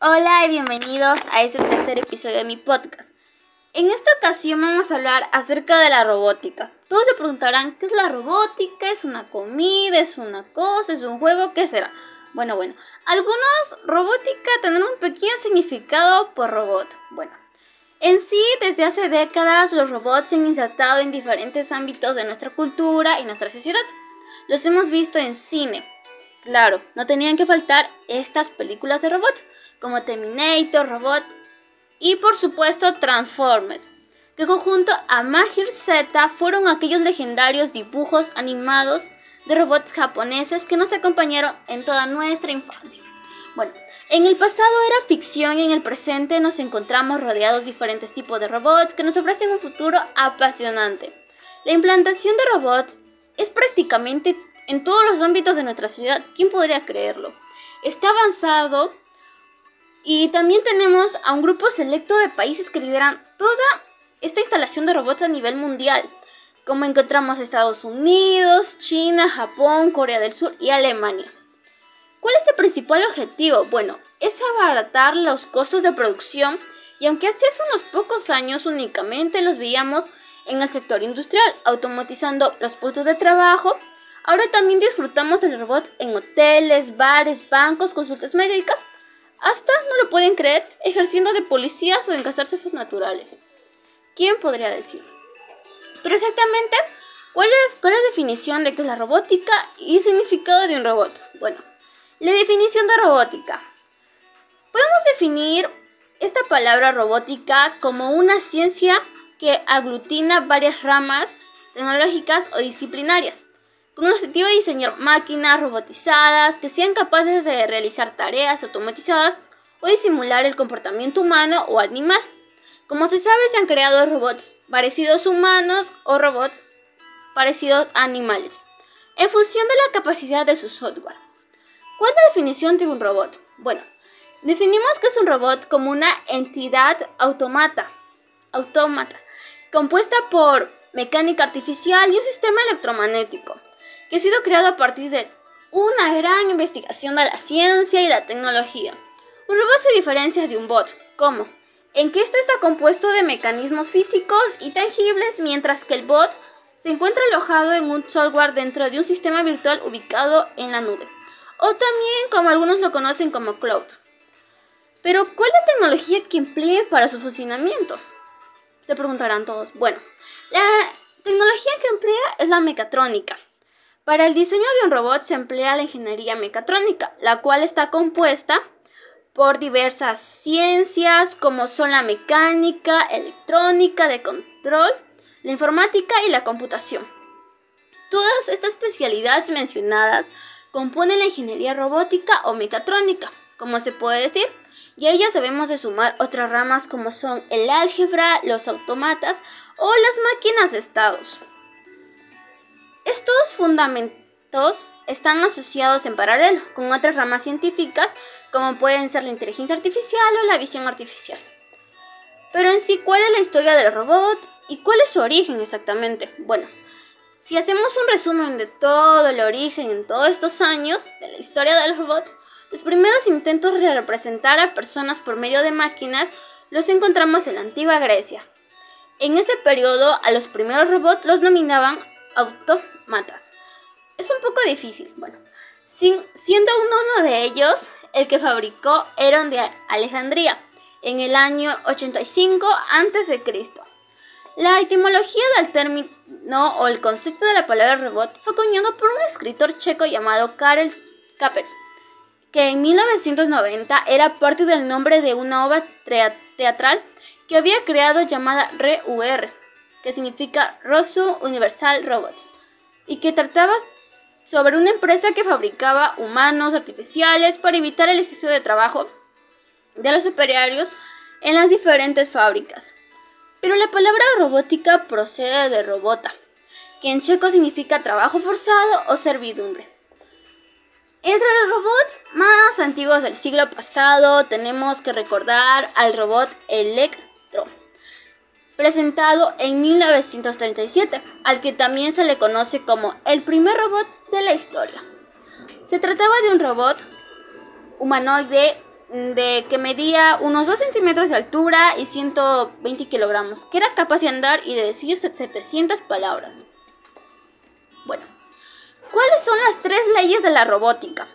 Hola y bienvenidos a este tercer episodio de mi podcast. En esta ocasión vamos a hablar acerca de la robótica. Todos se preguntarán, ¿qué es la robótica? ¿Es una comida? ¿Es una cosa? ¿Es un juego? ¿Qué será? Bueno, bueno, algunos robótica tienen un pequeño significado por robot. Bueno, en sí, desde hace décadas los robots se han insertado en diferentes ámbitos de nuestra cultura y nuestra sociedad. Los hemos visto en cine. Claro, no tenían que faltar estas películas de robots como Terminator, Robot y por supuesto Transformers, que conjunto a Mahir Z fueron aquellos legendarios dibujos animados de robots japoneses que nos acompañaron en toda nuestra infancia. Bueno, en el pasado era ficción y en el presente nos encontramos rodeados de diferentes tipos de robots que nos ofrecen un futuro apasionante. La implantación de robots es prácticamente en todos los ámbitos de nuestra sociedad. ¿Quién podría creerlo? Está avanzado y también tenemos a un grupo selecto de países que lideran toda esta instalación de robots a nivel mundial, como encontramos Estados Unidos, China, Japón, Corea del Sur y Alemania. ¿Cuál es el principal objetivo? Bueno, es abaratar los costos de producción y aunque hasta hace unos pocos años únicamente los veíamos en el sector industrial, automatizando los puestos de trabajo, ahora también disfrutamos de robots en hoteles, bares, bancos, consultas médicas hasta, no lo pueden creer, ejerciendo de policías o en catástrofes naturales. ¿Quién podría decir? Pero exactamente, ¿cuál es, ¿cuál es la definición de qué es la robótica y el significado de un robot? Bueno, la definición de robótica. Podemos definir esta palabra robótica como una ciencia que aglutina varias ramas tecnológicas o disciplinarias con el objetivo de diseñar máquinas robotizadas que sean capaces de realizar tareas automatizadas o disimular el comportamiento humano o animal. Como se sabe, se han creado robots parecidos a humanos o robots parecidos a animales, en función de la capacidad de su software. ¿Cuál es la definición de un robot? Bueno, definimos que es un robot como una entidad automata, autómata, compuesta por mecánica artificial y un sistema electromagnético que ha sido creado a partir de una gran investigación de la ciencia y la tecnología. Un robot se diferencia de un bot. ¿Cómo? En que este está compuesto de mecanismos físicos y tangibles, mientras que el bot se encuentra alojado en un software dentro de un sistema virtual ubicado en la nube, o también como algunos lo conocen como cloud. Pero, ¿cuál es la tecnología que empleen para su funcionamiento? Se preguntarán todos. Bueno, la tecnología que emplea es la mecatrónica. Para el diseño de un robot se emplea la ingeniería mecatrónica, la cual está compuesta por diversas ciencias como son la mecánica, electrónica, de control, la informática y la computación. Todas estas especialidades mencionadas componen la ingeniería robótica o mecatrónica, como se puede decir, y a ellas debemos de sumar otras ramas como son el álgebra, los automatas o las máquinas de estados. Estos fundamentos están asociados en paralelo con otras ramas científicas como pueden ser la inteligencia artificial o la visión artificial. Pero en sí, ¿cuál es la historia del robot y cuál es su origen exactamente? Bueno, si hacemos un resumen de todo el origen en todos estos años de la historia del robot, los primeros intentos de representar a personas por medio de máquinas los encontramos en la antigua Grecia. En ese periodo, a los primeros robots los nominaban autómatas. Es un poco difícil, bueno, siendo uno de ellos el que fabricó Herón de Alejandría en el año 85 a.C. La etimología del término o el concepto de la palabra robot fue acuñado por un escritor checo llamado Karel Capek, que en 1990 era parte del nombre de una obra teatral que había creado llamada RUR, que significa Rosu Universal Robots, y que trataba sobre una empresa que fabricaba humanos artificiales para evitar el exceso de trabajo de los operarios en las diferentes fábricas. Pero la palabra robótica procede de robota, que en checo significa trabajo forzado o servidumbre. Entre los robots más antiguos del siglo pasado tenemos que recordar al robot Electro, presentado en 1937, al que también se le conoce como el primer robot de la historia. Se trataba de un robot humanoide de que medía unos 2 centímetros de altura y 120 kilogramos, que era capaz de andar y de decir 700 palabras. Bueno, ¿cuáles son las tres leyes de la robótica?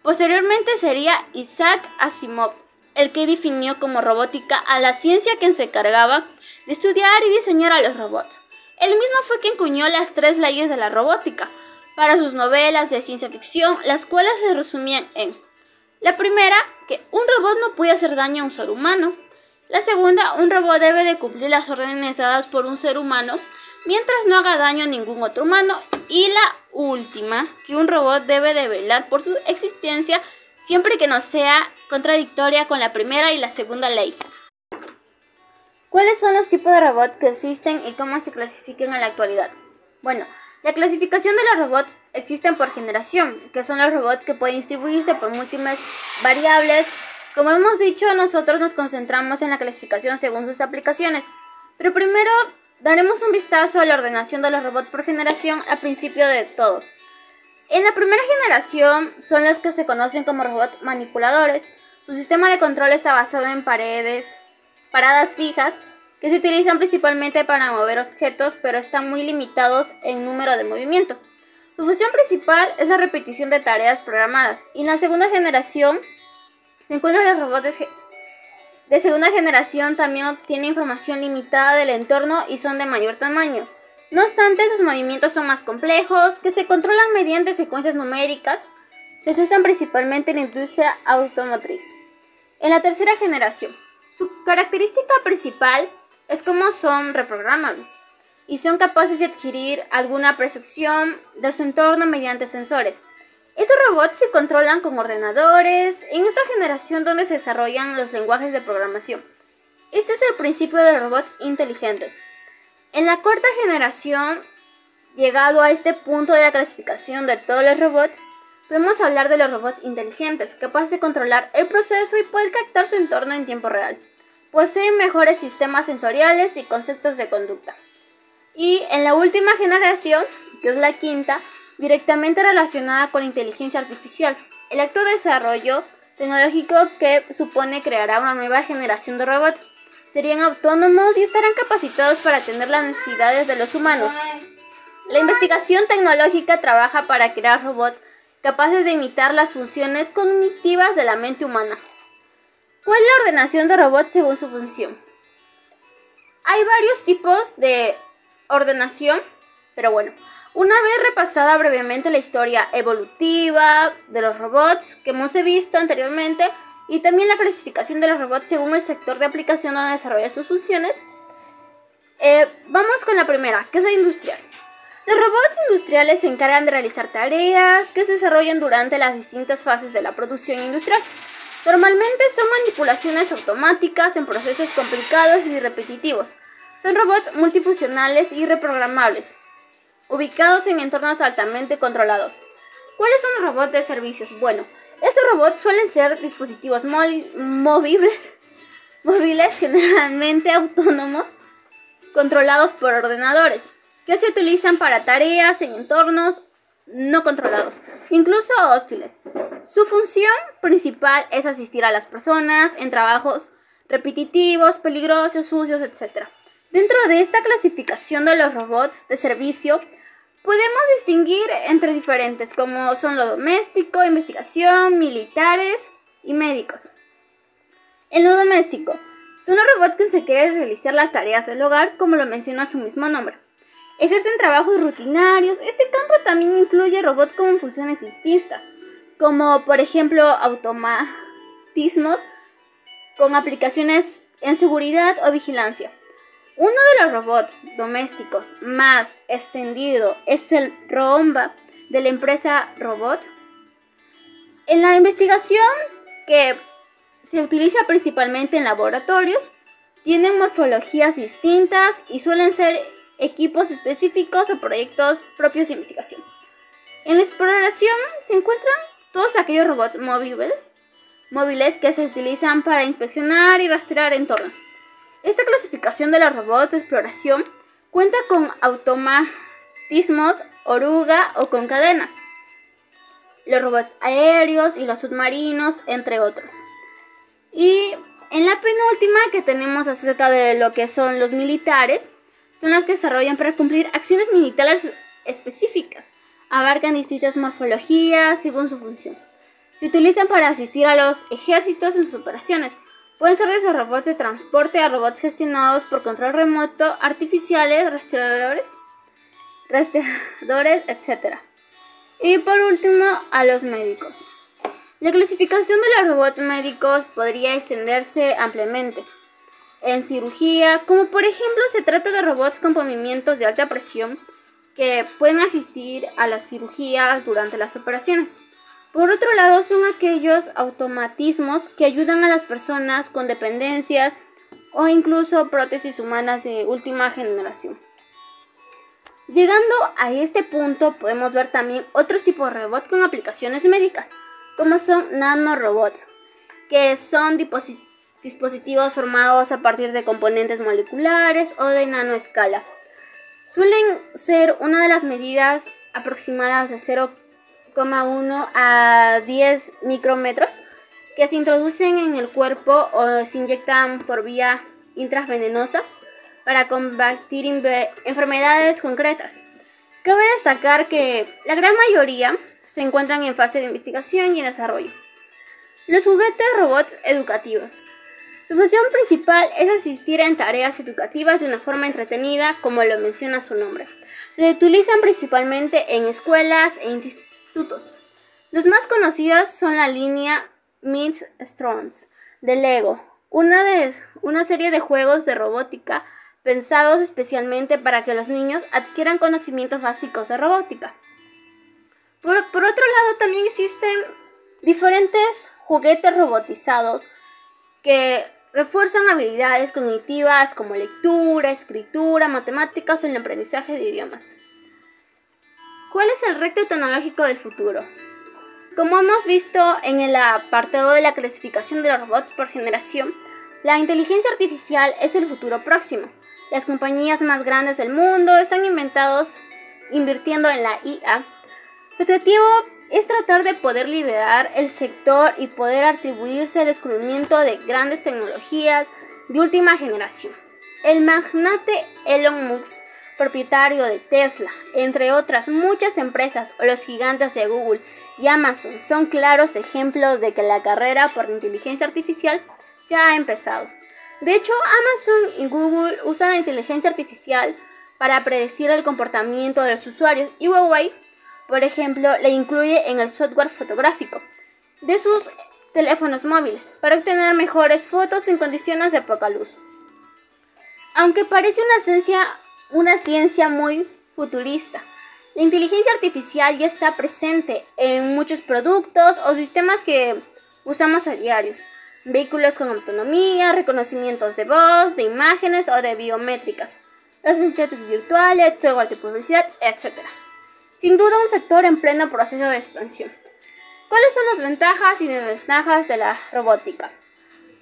Posteriormente sería Isaac Asimov, el que definió como robótica a la ciencia que se encargaba de estudiar y diseñar a los robots. Él mismo fue quien cuñó las tres leyes de la robótica para sus novelas de ciencia ficción, las cuales se resumían en la primera, que un robot no puede hacer daño a un ser humano. La segunda, un robot debe de cumplir las órdenes dadas por un ser humano mientras no haga daño a ningún otro humano. Y la última, que un robot debe de velar por su existencia siempre que no sea contradictoria con la primera y la segunda ley. ¿Cuáles son los tipos de robots que existen y cómo se clasifican en la actualidad? Bueno, la clasificación de los robots existen por generación, que son los robots que pueden distribuirse por múltiples variables. Como hemos dicho, nosotros nos concentramos en la clasificación según sus aplicaciones. Pero primero daremos un vistazo a la ordenación de los robots por generación al principio de todo. En la primera generación son los que se conocen como robots manipuladores. Su sistema de control está basado en paredes, paradas fijas, que se utilizan principalmente para mover objetos, pero están muy limitados en número de movimientos. Su función principal es la repetición de tareas programadas. Y en la segunda generación se encuentran los robots de segunda generación también obtienen información limitada del entorno y son de mayor tamaño. No obstante, sus movimientos son más complejos, que se controlan mediante secuencias numéricas se usan principalmente en la industria automotriz. En la tercera generación, su característica principal es como son reprogramables y son capaces de adquirir alguna percepción de su entorno mediante sensores. Estos robots se controlan con ordenadores en esta generación donde se desarrollan los lenguajes de programación. Este es el principio de robots inteligentes. En la cuarta generación, llegado a este punto de la clasificación de todos los robots, podemos hablar de los robots inteligentes, capaces de controlar el proceso y poder captar su entorno en tiempo real poseen mejores sistemas sensoriales y conceptos de conducta. Y en la última generación, que es la quinta, directamente relacionada con la inteligencia artificial, el acto de desarrollo tecnológico que supone creará una nueva generación de robots. Serían autónomos y estarán capacitados para atender las necesidades de los humanos. La investigación tecnológica trabaja para crear robots capaces de imitar las funciones cognitivas de la mente humana. ¿Cuál es la ordenación de robots según su función? Hay varios tipos de ordenación, pero bueno, una vez repasada brevemente la historia evolutiva de los robots que hemos visto anteriormente y también la clasificación de los robots según el sector de aplicación donde desarrolla sus funciones, eh, vamos con la primera, que es la industrial. Los robots industriales se encargan de realizar tareas que se desarrollan durante las distintas fases de la producción industrial. Normalmente son manipulaciones automáticas en procesos complicados y repetitivos. Son robots multifuncionales y reprogramables, ubicados en entornos altamente controlados. ¿Cuáles son los robots de servicios? Bueno, estos robots suelen ser dispositivos móviles, móviles generalmente autónomos, controlados por ordenadores, que se utilizan para tareas en entornos no controlados, incluso hostiles. Su función principal es asistir a las personas en trabajos repetitivos, peligrosos, sucios, etc. Dentro de esta clasificación de los robots de servicio, podemos distinguir entre diferentes como son lo doméstico, investigación, militares y médicos. En lo doméstico, son los robots que se quieren realizar las tareas del hogar como lo menciona su mismo nombre. Ejercen trabajos rutinarios. Este campo también incluye robots con funciones distintas, como por ejemplo automatismos con aplicaciones en seguridad o vigilancia. Uno de los robots domésticos más extendido es el Roomba de la empresa Robot. En la investigación que se utiliza principalmente en laboratorios, tienen morfologías distintas y suelen ser equipos específicos o proyectos propios de investigación. En la exploración se encuentran todos aquellos robots móviles, móviles que se utilizan para inspeccionar y rastrear entornos. Esta clasificación de los robots de exploración cuenta con automatismos, oruga o con cadenas. Los robots aéreos y los submarinos, entre otros. Y en la penúltima que tenemos acerca de lo que son los militares, son los que desarrollan para cumplir acciones militares específicas. Abarcan distintas morfologías según su función. Se utilizan para asistir a los ejércitos en sus operaciones. Pueden ser desde robots de transporte a robots gestionados por control remoto, artificiales, rastreadores, etc. Y por último, a los médicos. La clasificación de los robots médicos podría extenderse ampliamente. En cirugía, como por ejemplo se trata de robots con movimientos de alta presión que pueden asistir a las cirugías durante las operaciones. Por otro lado, son aquellos automatismos que ayudan a las personas con dependencias o incluso prótesis humanas de última generación. Llegando a este punto, podemos ver también otros tipos de robots con aplicaciones médicas, como son nanorobots, que son dispositivos formados a partir de componentes moleculares o de nanoescala. Suelen ser una de las medidas aproximadas de 0 1 a 10 micrómetros que se introducen en el cuerpo o se inyectan por vía intravenosa para combatir enfermedades concretas. Cabe destacar que la gran mayoría se encuentran en fase de investigación y desarrollo. Los juguetes robots educativos. Su función principal es asistir en tareas educativas de una forma entretenida, como lo menciona su nombre. Se utilizan principalmente en escuelas e los más conocidos son la línea Meets Strongs de Lego, una, de, una serie de juegos de robótica pensados especialmente para que los niños adquieran conocimientos básicos de robótica. Por otro lado, también existen diferentes juguetes robotizados que refuerzan habilidades cognitivas como lectura, escritura, matemáticas o el aprendizaje de idiomas. ¿Cuál es el reto tecnológico del futuro? Como hemos visto en el apartado de la clasificación de los robots por generación, la inteligencia artificial es el futuro próximo. Las compañías más grandes del mundo están inventados invirtiendo en la IA. Su objetivo es tratar de poder liderar el sector y poder atribuirse el descubrimiento de grandes tecnologías de última generación. El magnate Elon Musk propietario de Tesla, entre otras muchas empresas los gigantes de Google y Amazon, son claros ejemplos de que la carrera por la inteligencia artificial ya ha empezado. De hecho, Amazon y Google usan la inteligencia artificial para predecir el comportamiento de los usuarios y Huawei, por ejemplo, le incluye en el software fotográfico de sus teléfonos móviles para obtener mejores fotos en condiciones de poca luz. Aunque parece una esencia una ciencia muy futurista. La inteligencia artificial ya está presente en muchos productos o sistemas que usamos a diarios. Vehículos con autonomía, reconocimientos de voz, de imágenes o de biométricas, los asistentes virtuales, software de publicidad, etc. Sin duda un sector en pleno proceso de expansión. ¿Cuáles son las ventajas y desventajas de la robótica?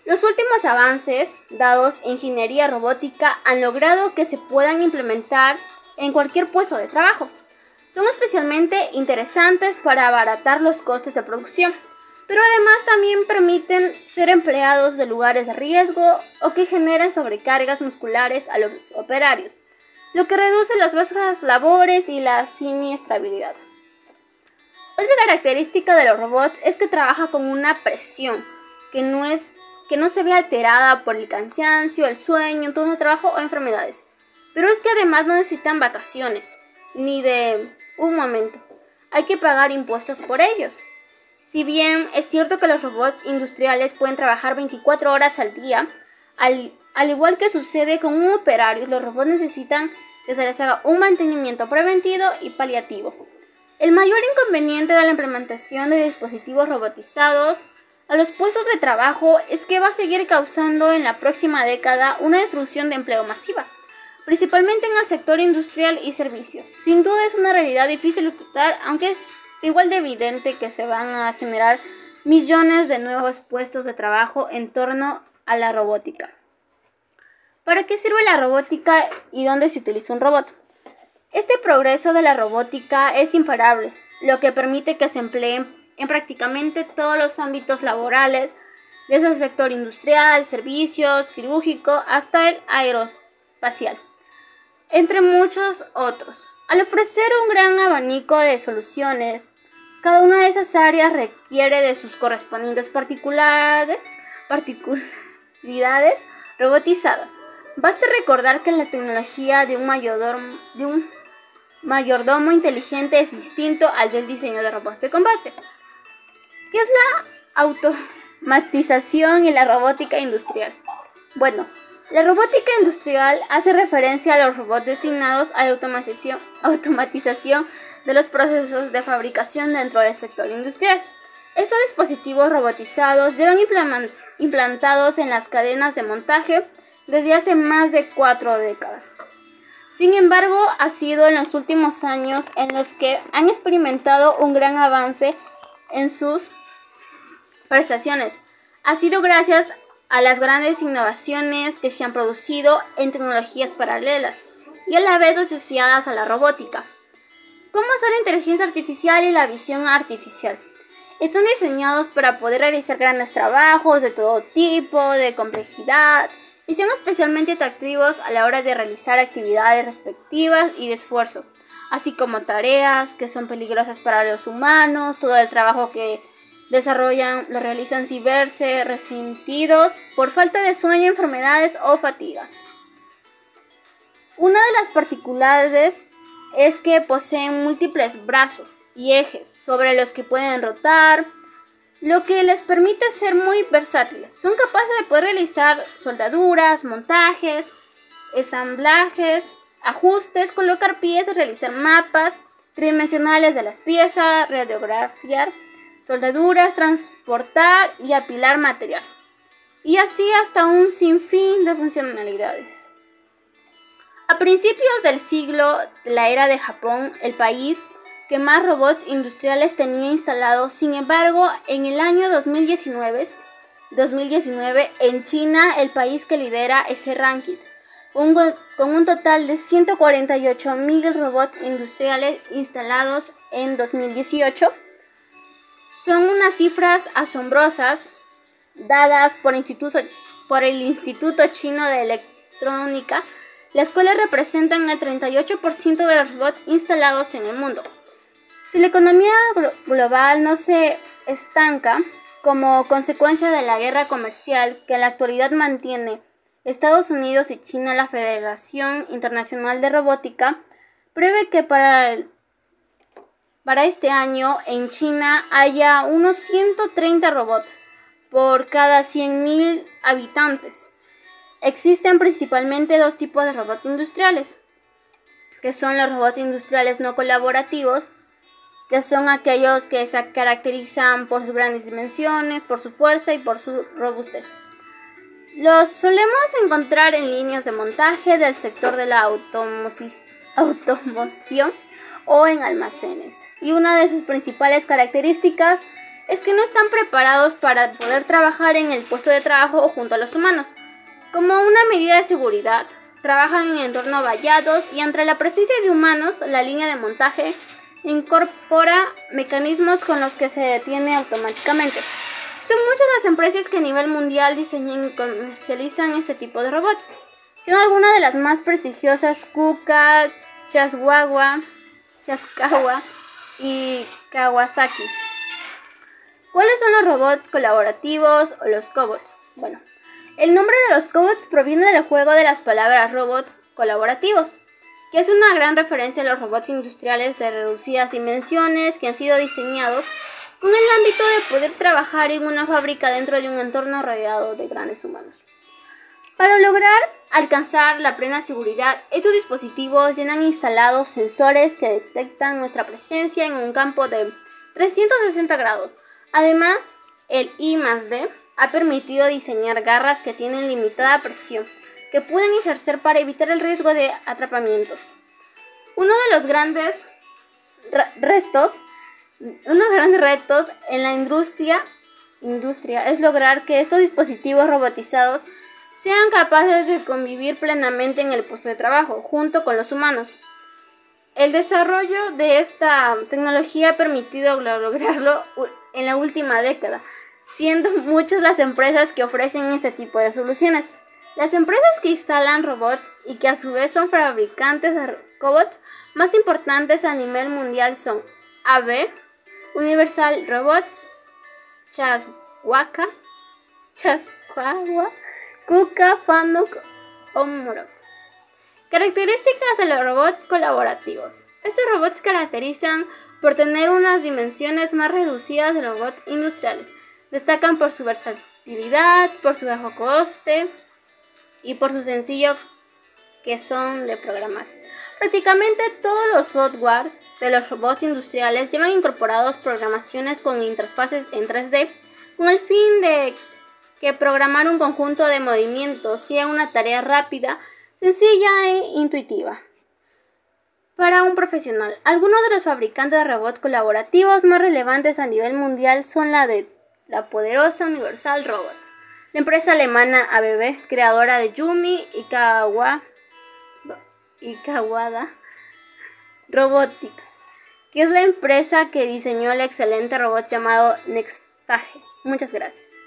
Los últimos avances dados en ingeniería robótica han logrado que se puedan implementar en cualquier puesto de trabajo. Son especialmente interesantes para abaratar los costes de producción, pero además también permiten ser empleados de lugares de riesgo o que generen sobrecargas musculares a los operarios, lo que reduce las bajas labores y la siniestrabilidad. Otra característica de los robots es que trabaja con una presión que no es que no se ve alterada por el cansancio, el sueño, turno de trabajo o enfermedades. Pero es que además no necesitan vacaciones, ni de un momento. Hay que pagar impuestos por ellos. Si bien es cierto que los robots industriales pueden trabajar 24 horas al día, al, al igual que sucede con un operario, los robots necesitan que se les haga un mantenimiento preventivo y paliativo. El mayor inconveniente de la implementación de dispositivos robotizados a los puestos de trabajo es que va a seguir causando en la próxima década una destrucción de empleo masiva, principalmente en el sector industrial y servicios. Sin duda es una realidad difícil de ocultar, aunque es igual de evidente que se van a generar millones de nuevos puestos de trabajo en torno a la robótica. ¿Para qué sirve la robótica y dónde se utiliza un robot? Este progreso de la robótica es imparable, lo que permite que se empleen en prácticamente todos los ámbitos laborales, desde el sector industrial, servicios, quirúrgico, hasta el aeroespacial, entre muchos otros. Al ofrecer un gran abanico de soluciones, cada una de esas áreas requiere de sus correspondientes particularidades, robotizadas. Basta recordar que la tecnología de un mayordomo, de un mayordomo inteligente es distinto al del diseño de robots de combate. ¿Qué es la automatización y la robótica industrial? Bueno, la robótica industrial hace referencia a los robots destinados a la automatización, automatización de los procesos de fabricación dentro del sector industrial. Estos dispositivos robotizados llevan implantados en las cadenas de montaje desde hace más de cuatro décadas. Sin embargo, ha sido en los últimos años en los que han experimentado un gran avance en sus prestaciones. Ha sido gracias a las grandes innovaciones que se han producido en tecnologías paralelas y a la vez asociadas a la robótica, como es la inteligencia artificial y la visión artificial. Están diseñados para poder realizar grandes trabajos de todo tipo, de complejidad, y son especialmente atractivos a la hora de realizar actividades respectivas y de esfuerzo, así como tareas que son peligrosas para los humanos, todo el trabajo que desarrollan lo realizan sin verse resentidos por falta de sueño, enfermedades o fatigas. Una de las particularidades es que poseen múltiples brazos y ejes sobre los que pueden rotar, lo que les permite ser muy versátiles. Son capaces de poder realizar soldaduras, montajes, ensamblajes, ajustes, colocar piezas, realizar mapas tridimensionales de las piezas, radiografiar, soldaduras, transportar y apilar material. Y así hasta un sinfín de funcionalidades. A principios del siglo de la era de Japón, el país que más robots industriales tenía instalados. Sin embargo, en el año 2019, 2019 en China, el país que lidera ese ranking, con un total de 148 mil robots industriales instalados en 2018. Son unas cifras asombrosas dadas por, el Instituto Chino de Electrónica, las cuales representan el 38% de los robots instalados en el mundo. Si la economía global no se estanca como consecuencia de la guerra comercial que en la actualidad mantiene Estados Unidos y China, la Federación Internacional de Robótica prevé que para, para este año en China haya unos 130 robots por cada 100.000 habitantes. Existen principalmente dos tipos de robots industriales, que son los robots industriales no colaborativos, que son aquellos que se caracterizan por sus grandes dimensiones, por su fuerza y por su robustez. Los solemos encontrar en líneas de montaje del sector de la automoción o en almacenes. Y una de sus principales características es que no están preparados para poder trabajar en el puesto de trabajo o junto a los humanos. Como una medida de seguridad, trabajan en entornos vallados y entre la presencia de humanos, la línea de montaje incorpora mecanismos con los que se detiene automáticamente. Son muchas las empresas que a nivel mundial diseñan y comercializan este tipo de robots. Son algunas de las más prestigiosas Kuka, Chaswawa, Chaskawa y Kawasaki. ¿Cuáles son los robots colaborativos o los cobots? Bueno, el nombre de los cobots proviene del juego de las palabras robots colaborativos que es una gran referencia a los robots industriales de reducidas dimensiones que han sido diseñados con el ámbito de poder trabajar en una fábrica dentro de un entorno rodeado de grandes humanos. Para lograr alcanzar la plena seguridad, estos dispositivos llenan instalados sensores que detectan nuestra presencia en un campo de 360 grados. Además, el I D ha permitido diseñar garras que tienen limitada presión que pueden ejercer para evitar el riesgo de atrapamientos. Uno de los grandes restos, grandes retos en la industria, industria es lograr que estos dispositivos robotizados sean capaces de convivir plenamente en el puesto de trabajo junto con los humanos. El desarrollo de esta tecnología ha permitido lograrlo en la última década, siendo muchas las empresas que ofrecen este tipo de soluciones. Las empresas que instalan robots y que a su vez son fabricantes de robots más importantes a nivel mundial son AB, Universal Robots, Chaswaka, Chasquagua, Kuka, Fanuc, Omrop. Características de los robots colaborativos. Estos robots se caracterizan por tener unas dimensiones más reducidas de los robots industriales. Destacan por su versatilidad, por su bajo coste y por su sencillo que son de programar. Prácticamente todos los softwares de los robots industriales llevan incorporados programaciones con interfaces en 3D con el fin de que programar un conjunto de movimientos sea una tarea rápida sencilla e intuitiva. Para un profesional, algunos de los fabricantes de robots colaborativos más relevantes a nivel mundial son la de la poderosa Universal Robots, la empresa alemana ABB, creadora de Yumi y, Kawa, y Kawada Robotics, que es la empresa que diseñó el excelente robot llamado Nextage. Muchas gracias.